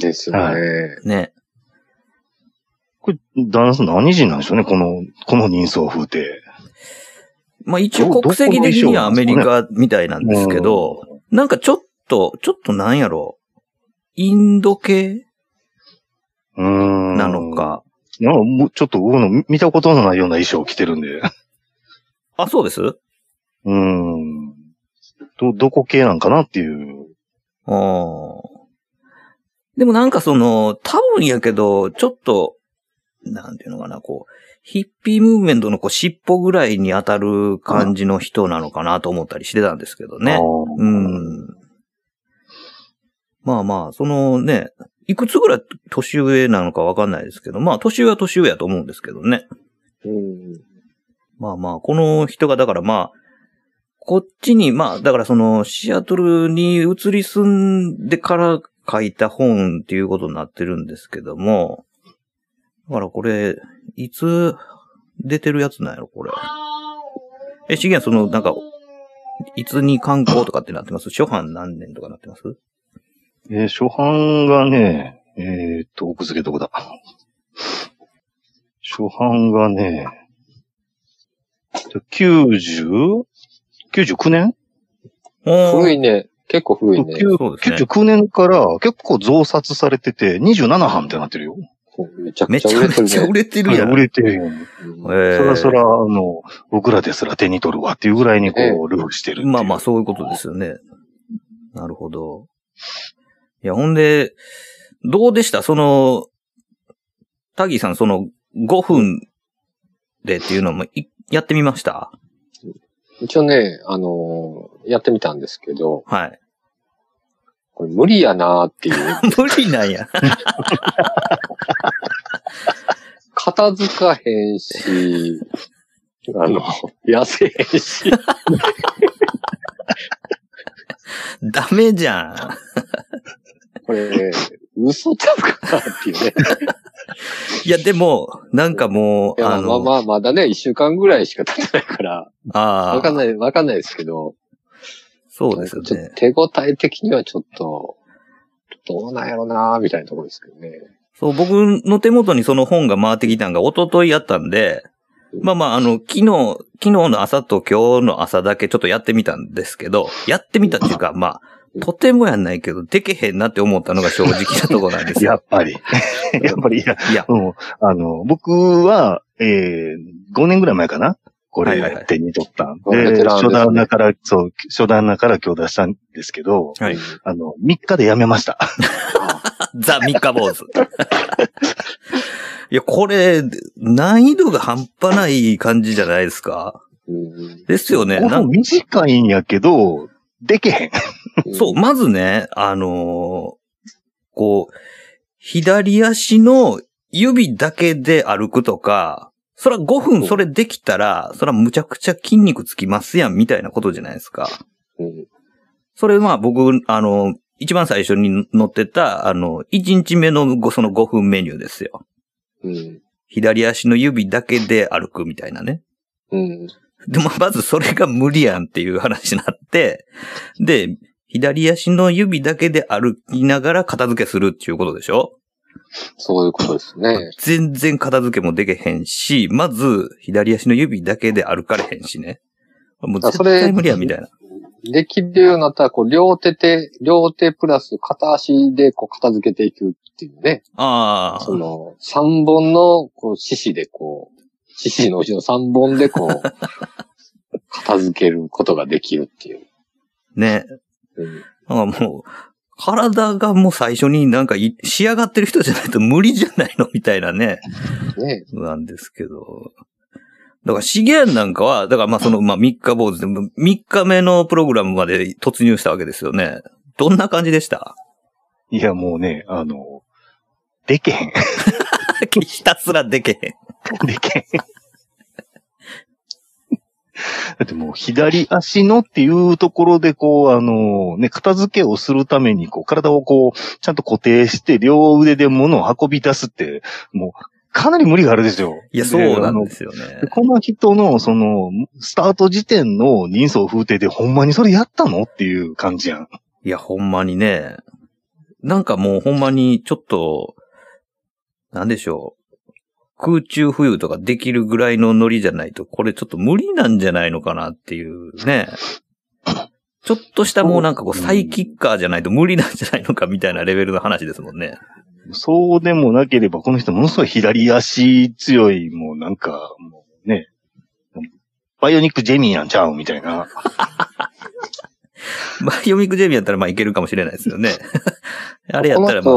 ですよはね。ね。これ、旦那さん何人なんでしょうね、この、この人相風って。まあ一応国籍的にはアメリカみたいなんですけど、なんかちょっと、ちょっとなんやろインド系？うーん。なの。か。なんかもうちょっと僕の見見たことのないような衣装を着てるんで。あ、そうです？うーん。ど、どこ系なんかなっていう。ああ。でもなんかその、多分やけど、ちょっと、なんていうのかな、こう、ヒッピームーブメントのこう尻尾ぐらいに当たる感じの人なのかなと思ったりしてたんですけどねうん。まあまあ、そのね、いくつぐらい年上なのかわかんないですけど、まあ年上は年上やと思うんですけどね。うん。まあまあ、この人がだからまあ、こっちに、まあ、だからその、シアトルに移り住んでから書いた本っていうことになってるんですけども、だからこれ、いつ出てるやつなんやろ、これ。え、資源その、なんか、いつに刊行とかってなってます？初版何年とかなってます？えー初版がね、えーっと、奥付けどこだ。初版がね、90、99年？古いね。結構古いね。9そうですね99年から結構増刷されてて、27版ってなってるよ。めちゃめくちゃ売れてるちゃめちゃ売ね。れてるやん。売れてるよ。うんえーそらそら、あの、僕らですら手に取るわっていうぐらいにこええう、ルールしてる。まあまあ、そういうことですよね。なるほど。いや、ほんで、どうでした？その、タギーさん、その、5分でっていうのもいやってみました？一応ね、あのーやってみたんですけど、はい。これ無理やなーっていう。無理なんや。片付かへんし、あの、痩せへんし。ダメじゃん。これね、嘘ちゃうかなっていうね。いや、でも、なんかも、いうや、まあの、まあ、まだね、一週間ぐらいしか経ってないから、ああ、わかんない、わかんないですけど、そうですよね。手応え的にはちょっと、どうなんやろなーみたいなところですけどね。そう、僕の手元にその本が回ってきたのが一昨日やったんで、まあまあ、あの、昨日、昨日の朝と今日の朝だけちょっとやってみたんですけど、やってみたっていうか、まあ、とてもやんないけど、でけへんなって思ったのが正直なところなんですよ。やっぱり。やっぱり、いや、いや、うん。あの、僕は、えー、5年ぐらい前かなこれ手に取ったんベで、初段だから、そう、初段だから今日出したんですけど、はい。あの、3日でやめました。ザ・三日坊主。いや、これ、難易度が半端ない感じじゃないですか？うんですよね。なん短いんやけど、でけへん。そう、まずね、あのーこう、左足の指だけで歩くとか、そら5分それできたら、そらむちゃくちゃ筋肉つきますやん、みたいなことじゃないですか。うんそれまあ僕、あの、一番最初に載ってた、あの、1日目のごその5分メニューですよ。うん。左足の指だけで歩くみたいなね。うん。でも、まずそれが無理やんっていう話になって、で、左足の指だけで歩きながら片付けするっていうことでしょ？そういうことですね。全然片付けもできへんし、まず、左足の指だけで歩かれへんしね。もう絶それ対無理やみたいな。できるようになったら、こう、両手で、両手プラス片足で、こう、片付けていくっていうね。あその、三本の、こう、獅子で、こう、獅子のうちの三本で、こう、片付けることができるっていう。あ、ね。うんなんかもう、体がもう最初になんかい仕上がってる人じゃないと無理じゃないの？みたいなね。ね。なんですけど。だから、資源なんかは、だからまあその、まあ3日坊主で、3日目のプログラムまで突入したわけですよね。どんな感じでした？いや、もうね、あの、でけへん。ひたすらでけへん。でけへん。だってもう左足のっていうところでこう、あの、ね、片付けをするためにこう、体をこう、ちゃんと固定して両腕で物を運び出すって、もう、かなり無理があるでしょ。いや、そうなんでですよねこの人の、その、スタート時点の人相風景でほんまにそれやったのっていう感じやん。いや、ほんまにね。なんかもうほんまにちょっと、なんでしょう。空中浮遊とかできるぐらいのノリじゃないと、これちょっと無理なんじゃないのかなっていうね。ちょっとしたもうなんかこう、サイキッカーじゃないと無理なんじゃないのかみたいなレベルの話ですもんね。そうでもなければ、この人ものすごい左足強い、もうなんか、もうね、バイオニックジェミーやんちゃうみたいな。バイオミックジェミーやったらまあいけるかもしれないですよね。あれやったらまあ、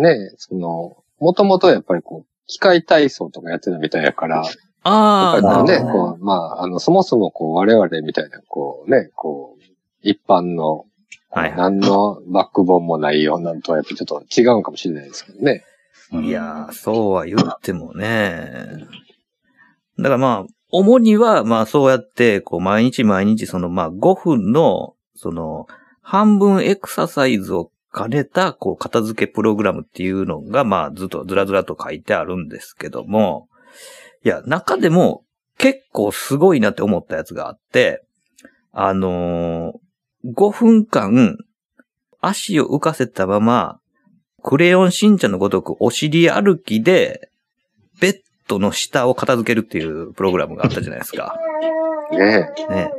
ね、その、もともとやっぱりこう、機械体操とかやってたみたいやから、ああ、なるほどこう、まあ、あの、そもそもこう、我々みたいな、こうね、こう、一般の、はいはい何のバックボーンもないようなんとはやっぱちょっと違うのかもしれないですけどね。いやー、そうは言ってもね。だからまあ、主には、まあそうやって、こう、毎日毎日、そのまあ5分の、その、半分エクササイズを兼ねた、こう、片付けプログラムっていうのが、まあずっとずらずらと書いてあるんですけども、いや、中でも結構すごいなって思ったやつがあって、あのー5分間、足を浮かせたまま、クレヨンしんちゃんのごとくお尻歩きで、ベッドの下を片付けるっていうプログラムがあったじゃないですか。ねえね。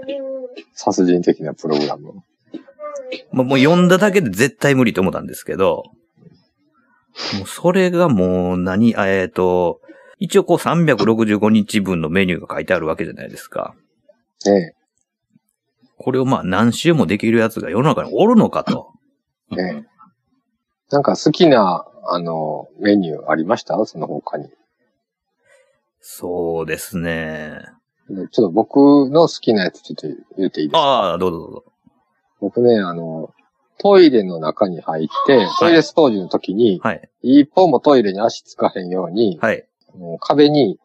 殺人的なプログラム。もうもう読んだだけで絶対無理と思ったんですけど、もうそれがもう何、あえっ、と、一応こう365日分のメニューが書いてあるわけじゃないですか。ねこれをまあ何週もできるやつが世の中におるのかと。え、ねえ。なんか好きな、あの、メニューありました？その他に。そうですね。ちょっと僕の好きなやつちょっと言っていいですか？ああ、どうぞどうぞ。僕ね、あの、トイレの中に入って、トイレ掃除の時に、はい。一歩もトイレに足つかへんように、はい。もう壁に、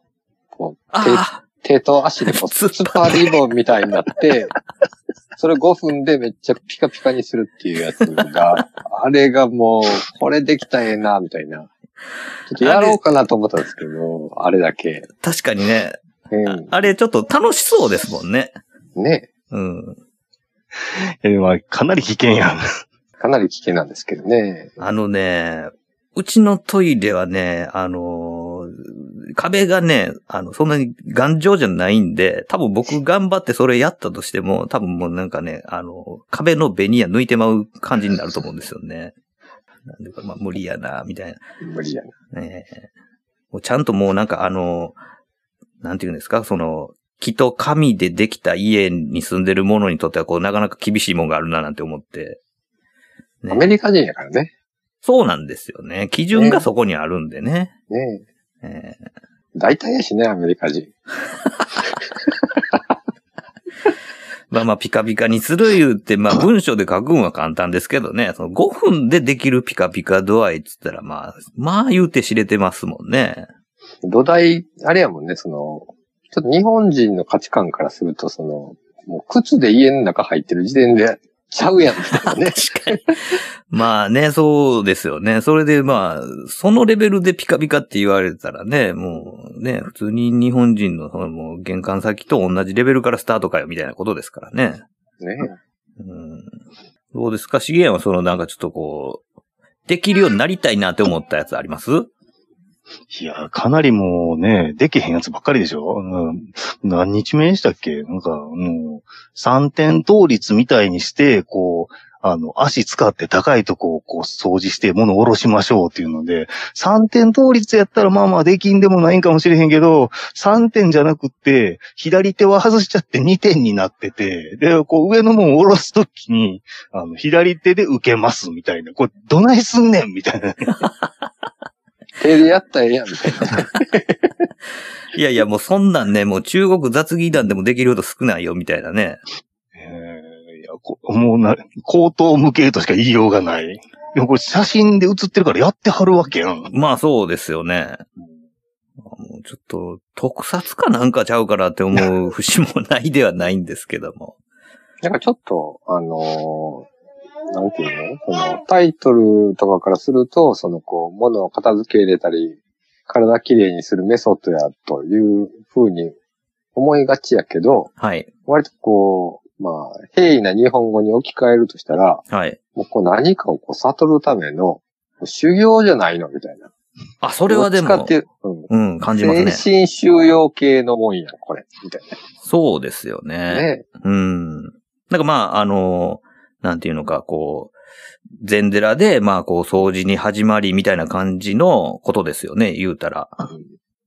こう、あ手、手と足でこう、突っ突っ張り棒みたいになって、それ5分でめっちゃピカピカにするっていうやつが、あれがもう、これできたらええな、みたいな。ちょっとやろうかなと思ったんですけど、あれだけ。あ、確かにね。うん。あれちょっと楽しそうですもんね。ね。うん。えーまあ、かなり危険やん。かなり危険なんですけどね。あのね、うちのトイレはね、あのー壁がね、あの、そんなに頑丈じゃないんで、多分僕頑張ってそれやったとしても、多分もうなんかね、あの、壁のベニヤ抜いてまう感じになると思うんですよね。なんでか、まあ無理やな、みたい無理やな。な。ねえもうちゃんともうなんかあの、なんていうんですか、その、木と紙でできた家に住んでる者にとっては、こう、なかなか厳しいもんがあるな、なんて思って。ねアメリカ人やからね。そうなんですよね。基準がそこにあるんでね。ねえー大体やしね、アメリカ人。まあまあ、ピカピカにする言うて、まあ文章で書くんは簡単ですけどね、その5分でできるピカピカ度合いって言ったら、まあ、まあ言うて知れてますもんね。土台、あれやもんね、その、ちょっと日本人の価値観からすると、その、もう靴で家の中入ってる時点で、ちゃうやん、ね。確かに。まあね、そうですよね。それでまあ、そのレベルでピカピカって言われたらね、もうね、普通に日本人のそのもう玄関先と同じレベルからスタートかよみたいなことですからね。ねうん。どうですか？資源はそのなんかちょっとこう、できるようになりたいなって思ったやつあります？いや、かなりもうね、できへんやつばっかりでしょ、うん、何日目でしたっけ？なんか、もう、三点倒立みたいにして、こう、あの、足使って高いとこをこう掃除して物を下ろしましょうっていうので、三点倒立やったらまあまあできんでもないんかもしれへんけど、三点じゃなくって、左手は外しちゃって二点になってて、で、こう上のもんを下ろすときに、あの、左手で受けますみたいな、これどないすんねんみたいな。手でやったらええやん、みたいな。いやいや、もうそんなんね、もう中国雑技団でもできること少ないよ、みたいなね。えーいやこもうな、口頭無形としか言いようがない。でもこれ写真で写ってるからやってはるわけやん。まあそうですよね。もうちょっと、特撮かなんかちゃうからって思う節もないではないんですけども。なんかちょっと、あのーなんていうのその、タイトルとかからすると、その、こう、物を片付け入れたり、体きれいにするメソッドや、という風に思いがちやけど、はい。割とこう、まあ、平易な日本語に置き換えるとしたら、はい。もうこう何かをこう悟るための修行じゃないのみたいな。あ、それはでもどっちかっ、て、うん。うん、感じますね。精神収容系のもんやん、これ。みたいそうですよな。ね。ね。うん。なんかまあ、あの、なんていうのか、こう、禅寺で、まあ、こう、掃除に始まりみたいな感じのことですよね、言うたら。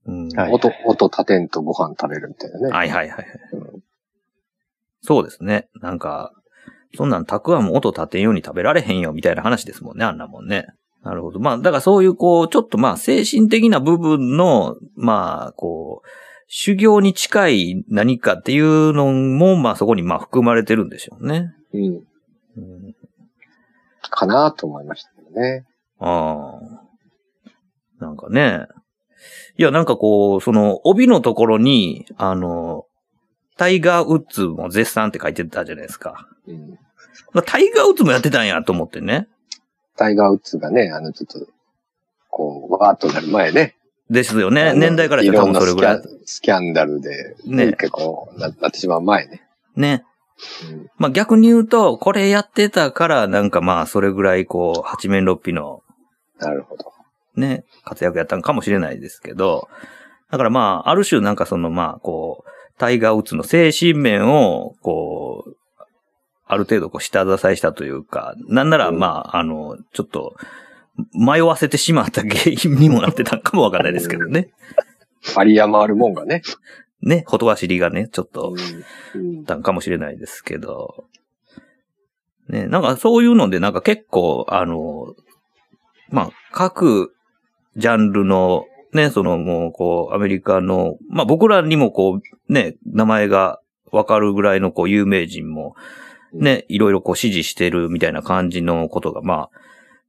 うん。はい音、音立てんとご飯食べるみたいなね。はいはいはい。うんそうですね。なんか、そんなんたくあんも音立てんように食べられへんよみたいな話ですもんね、あんなもんね。なるほど。まあ、だからそういうこう、ちょっとまあ、精神的な部分の、まあ、こう、修行に近い何かっていうのも、まあそこにまあ含まれてるんでしょうね。うん。うん、かなと思いましたけどね。ああ。なんかね。いや、なんかこう、その、帯のところに、あの、タイガー・ウッズも絶賛って書いてたじゃないですか。うん。まあ、タイガー・ウッズもやってたんやと思ってね。タイガー・ウッズがね、あの、ちょっと、こう、わーっとなる前ね。ですよね。年代から言ったら多分それぐらいスキャンダルで、ね結構な、なってしまう前ね。ね。うん。まあ逆に言うと、これやってたから、なんかまあそれぐらいこう、八面六臂のなるほど。ね、活躍やったんかもしれないですけど、だからまあ、ある種なんかそのまあ、こう、タイガー・ウッズの精神面を、こう、ある程度こう下支えしたというか、なんならまあ、あの、ちょっと、迷わせてしまった原因にもなってたかもわかんないですけどね。有り余るもんがね。ね、ほとばしりがね、ちょっと、うんたんかもしれないですけど。ね、なんかそういうので、なんか結構、あの、まあ、各ジャンルの、ね、そのもう、こう、アメリカの、まあ僕らにもこう、ね、名前がわかるぐらいのこう、有名人も、ね、いろいろこう支持してるみたいな感じのことが、ま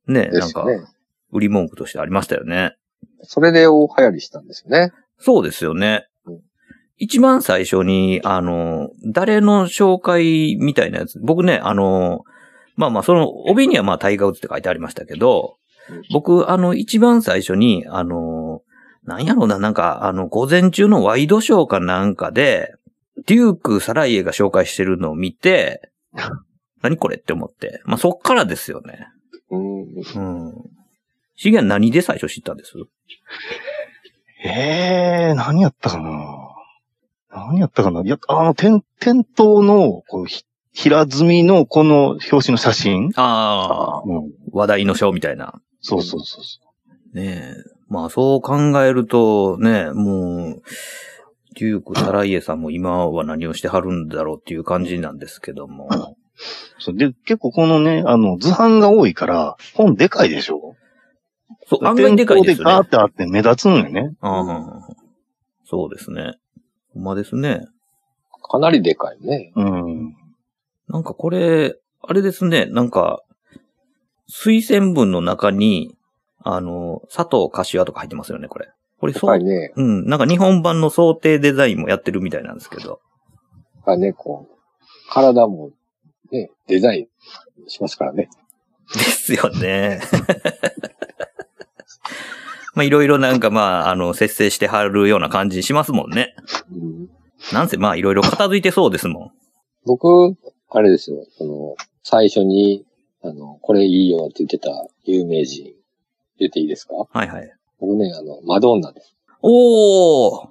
あ、ね、なんか。売り文句としてありましたよね。それで大流行りしたんですよね。そうですよねうん。一番最初に、あの、誰の紹介みたいなやつ、僕ね、あの、まあまあ、その、帯にはまあ、タイガー・ウッズって書いてありましたけどうん、僕、あの、一番最初に、あの、なんやろうな、なんか、あの、午前中のワイドショーかなんかで、デューク・サライエが紹介してるのを見て、何これって思って。まあ、そっからですよね。うん。うん。シゲは何で最初知ったんです？ええー、何やったかな？何やったかないや、あの、店、店頭の、こう、ひ平積みのこの表紙の写真ああ、うん。話題のショーみたいな。そうそうそうそねえ。まあそう考えるとね、もう、デューク・サライエさんも今は何をしてはるんだろうっていう感じなんですけども。う そう。で、結構このね、あの、図版が多いから、本でかいでしょそう、案外でかいですよね。でガーってあって目立つのよね。ああそうですね。ほんまですね。かなりでかいね。うん。なんかこれ、あれですね、なんか、推薦文の中に、あの、佐藤柏とか入ってますよね、これ。これそう、ね。うん、なんか日本版の想定デザインもやってるみたいなんですけど。がね、こう、体も、ね、デザインしますからね。ですよね。まあいろいろなんかまあ、あの、節制してはるような感じしますもんね。うん、なんせまあいろいろ片付いてそうですもん。僕、あれですよ、その、最初に、あの、これいいよって言ってた有名人、言っていいですか？はいはい。僕ね、あの、マドンナです。おー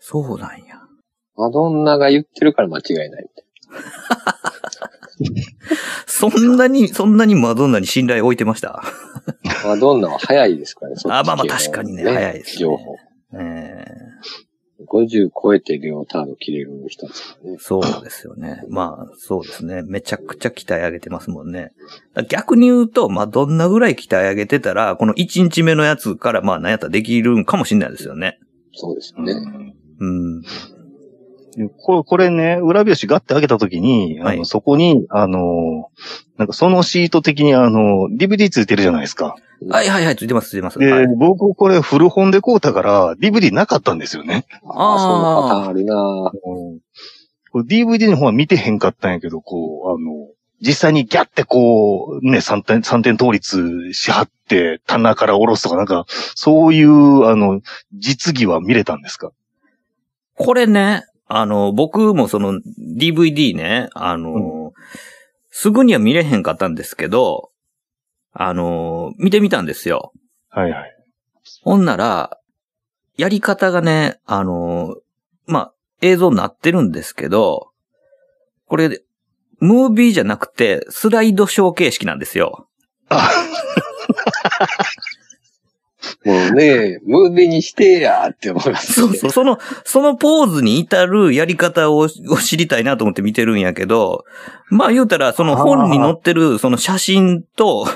そうなんや。マドンナが言ってるから間違いない そんなに、そんなにマドンナに信頼置いてました？な。マドンナは早いですからね、あまあまあ確かにね早いですね情報。え50超えてレオタード着れる人ですからねー。そうですよね。まあ、そうですね。めちゃくちゃ鍛え上げてますもんね。逆に言うと、まあ、どんなぐらい鍛え上げてたら、この1日目のやつから、まあ、何やったらできるんかもしれないですよね。そうですよね。うんうん。でこれ、これね、裏表紙ガッて開けたときに、あの、はい。そこに、あの、なんかそのシート的にあの、DVD ついてるじゃないですか。はいはいはい、ついてます、ついてます。で、はい、僕これ古本で買うたから、DVD なかったんですよね。ああ、そんなパターンあるな。これ DVD の方は見てへんかったんやけど、こう、あの、実際にギャってこう、ね、3点、三点倒立しはって、棚から下ろすとか、なんか、そういう、あの、実技は見れたんですか？これね、あの、僕もその DVD ね、あの、すぐには見れへんかったんですけど、あの、見てみたんですよ。はいはい。ほんなら、やり方がね、あの、まあ、映像になってるんですけど、これ、ムービーじゃなくて、スライドショー形式なんですよ。もうね、ムービーにしてやって思います、そうそう、その、そのポーズに至るやり方をを知りたいなと思って見てるんやけど、まあ言うたら、その本に載ってるその写真と、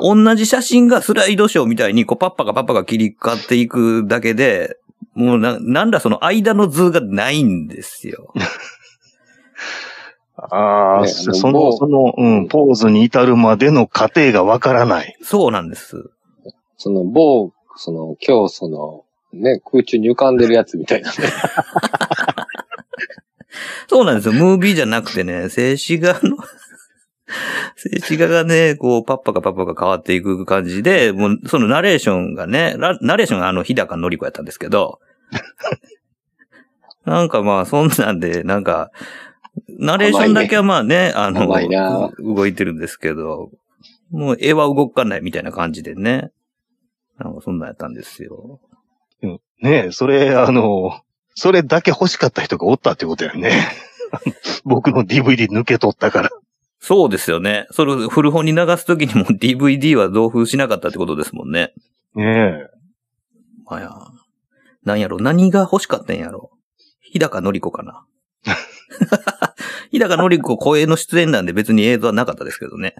同じ写真がスライドショーみたいに、こうパッパがパッパが切り替わっていくだけで、もうな、なんだその間の図がないんですよ。ああ、ねその、その、うん、ポーズに至るまでの過程がわからない。そうなんです。その某、その、今日その、ね、空中に浮かんでるやつみたいなね。そうなんですよ。ムービーじゃなくてね、静止画の、静止画がね、こう、パッパがパッパが変わっていく感じで、もう、そのナレーションがね、ラナレーションがあの、日高のり子やったんですけど、なんかまあ、そんなんで、なんか、ナレーションだけはまあね、あの動いてるんですけど、もう絵は動かないみたいな感じでね。なんかそんなんやったんですよ。うんねえ、それ、あの、それだけ欲しかった人がおったってことやね。僕の DVD 抜け取ったから。そうですよね。それ古本に流すときにも DVD は同封しなかったってことですもんね。ねえ。まあや。なんやろ何が欲しかったんやろ日高のり子かな。日高のり子声の出演なんで別に映像はなかったですけどね。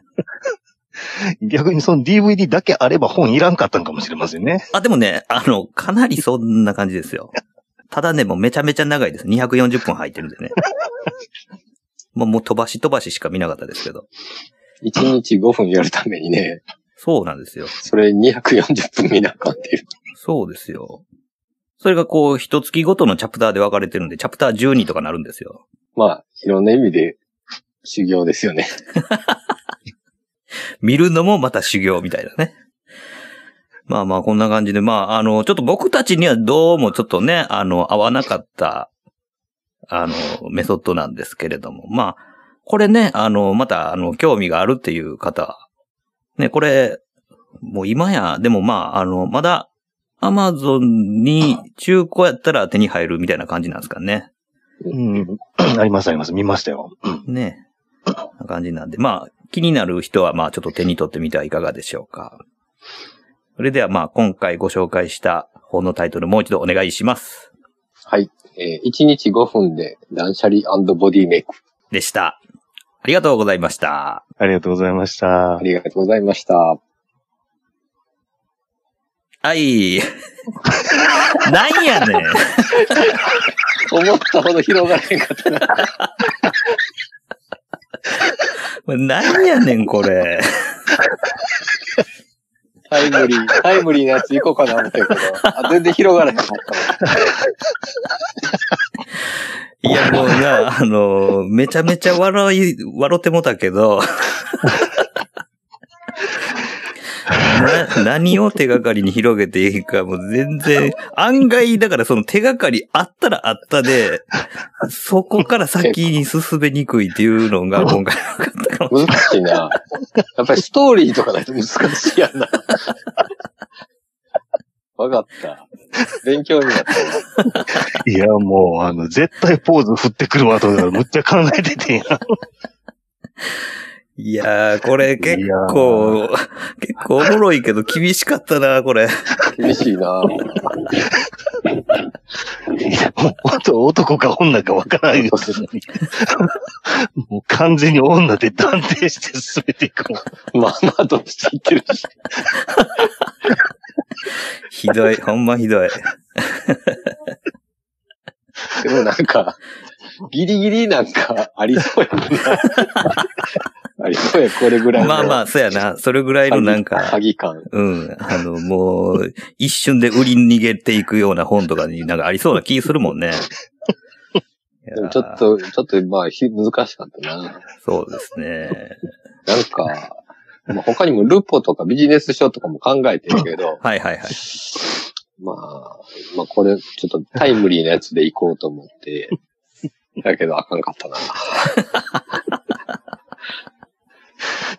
逆にその DVD だけあれば本いらんかったんかもしれませんね。あ、でもね、あの、かなりそんな感じですよ。ただね、もうめちゃめちゃ長いです。240分入ってるんでね。もうもう飛ばし飛ばししか見なかったですけど。1日5分やるためにね、そうなんですよ。それ240分見なあかんっていう。そうですよ。それがこう、一月ごとのチャプターで分かれてるんで、チャプター12とかなるんですよ。まあ、いろんな意味で修行ですよね。見るのもまた修行みたいなね。まあまあ、こんな感じで、まあ、あの、ちょっと僕たちにはどうもちょっとね、あの、合わなかった、あの、メソッドなんですけれども、まあ、これね、あの、また、あの、興味があるっていう方、ね、これ、もう今や、でもまあ、あの、まだ、アマゾンに中古やったら手に入るみたいな感じなんですかね。うん。ありますあります。見ましたよ。ね。な感じなんで、まあ、気になる人は、まあ、ちょっと手に取ってみてはいかがでしょうか。それでは、まあ、今回ご紹介した本のタイトル、もう一度お願いします。はい。えー、1日5分で断捨離ボディメイク。でした。ありがとうございました。ありがとうございましたあ。りがとうございました。はい。なんやねん。思ったほど広がらへんかったな。なんやねん、これ。タイムリー、タイムリーなやつ行こうかな思ったけど、あ全然広がらへんかったわ。いや、もうな、あの、めちゃめちゃ笑い、笑ってもたけど、な、何を手がかりに広げていいか、もう全然、案外、だからその手がかりあったらあったで、そこから先に進めにくいっていうのが今回分かったかも。難しいな。やっぱりストーリーとかないと難しいやんな。わかった。勉強になったわ。いや、もう、あの、絶対ポーズ振ってくるわと思ったら、むっちゃ考えててんや。いやー、これ結構、結構おもろいけど厳しかったな、これ。厳しいな。いやもう本当男か女かわからんよ。もう完全に女で断定して進めていくもん。まあまあ、どうしていってるし。ひどい、ほんまひどい。でもなんか、ギリギリなんかありそうやもんな。ありそうや、これぐらいの。まあまあ、そうやな。それぐらいのなんか、感。うん。あの、もう、一瞬で売り逃げていくような本とかになんかありそうな気するもんね。でもちょっと、ちょっとまあ、ひ難しかったな。そうですね。なんか、まあ、他にもルポとかビジネス書とかも考えてるけど、はいはいはい。まあ、まあこれちょっとタイムリーなやつで行こうと思って、だけどあかんかったな。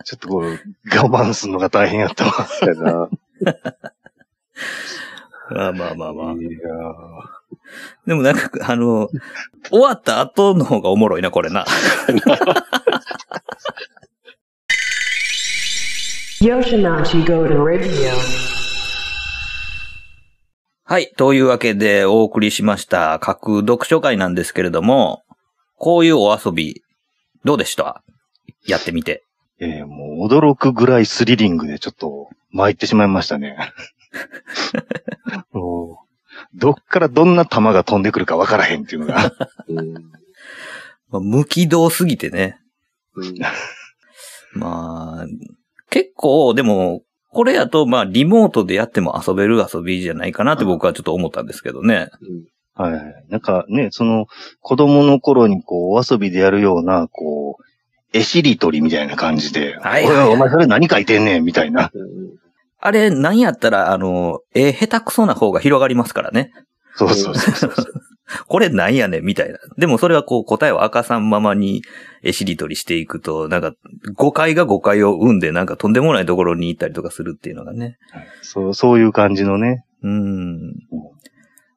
ちょっとこう、我慢するのが大変やったわ。そうやな。まあまあまあまあ。いやでもなんか、あの、終わった後の方がおもろいな、これな。はい。というわけでお送りしました、各読書会なんですけれども、こういうお遊び、どうでした？やってみて。えーもう驚くぐらいスリリングでちょっと参ってしまいましたね。もうどっからどんな弾が飛んでくるかわからへんっていうのが。うん。まあ、無軌道すぎてね。うんまあ、結構、でも、これやと、まあ、リモートでやっても遊べる遊びじゃないかなって僕はちょっと思ったんですけどね。うんはい。なんかね、その、子供の頃にこう、お遊びでやるような、こう、絵しりとりみたいな感じで、はいおいお前それ何書いてんねんみたいな。うんあれ、なんやったら、あの、絵下手くそな方が広がりますからね。そうそうそう。これなんやねん、みたいな。でもそれはこう答えを明かさんままに絵しりとりしていくと、なんか誤解が誤解を生んで、なんかとんでもないところに行ったりとかするっていうのがね。そう、そういう感じのね。うん。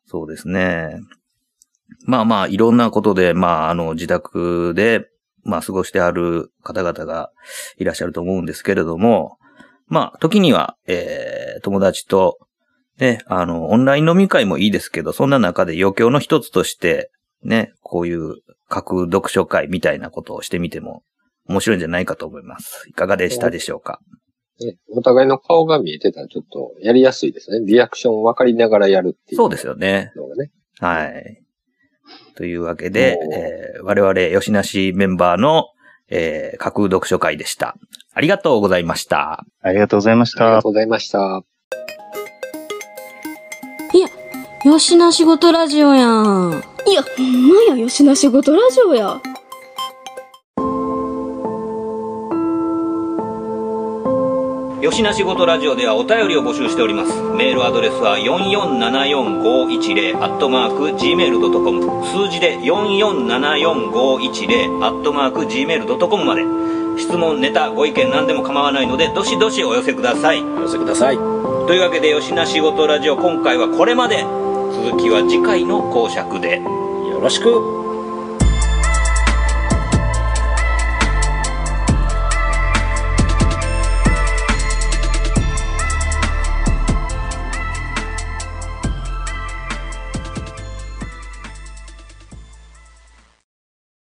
そうですね。まあまあ、いろんなことで、まあ、あの、自宅で、まあ、過ごしてある方々がいらっしゃると思うんですけれども、まあ、時には、えー、友達と、ね、あの、オンライン飲み会もいいですけど、そんな中で余興の一つとして、ね、こういう各読書会みたいなことをしてみても面白いんじゃないかと思います。いかがでしたでしょうか？ね、お互いの顔が見えてたらちょっとやりやすいですね。リアクション分かりながらやるっていう。そうですよね。はい。というわけでえー我々、吉なしメンバーの、えー架空読書会でした。ありがとうございました。ありがとうございましたありがと。うございました。いや、よしな仕事ラジオやん。いや、ほんまや、よしな仕事ラジオや。吉な仕事ラジオではお便りを募集しております。メールアドレスは4474510アットマーク gmail.com 数字で4474510アットマーク gmail.com まで質問、ネタ、ご意見何でも構わないのでどしどしお寄せください。お寄せください。というわけで吉な仕事ラジオ今回はこれまで続きは次回の講釈で。よろしく。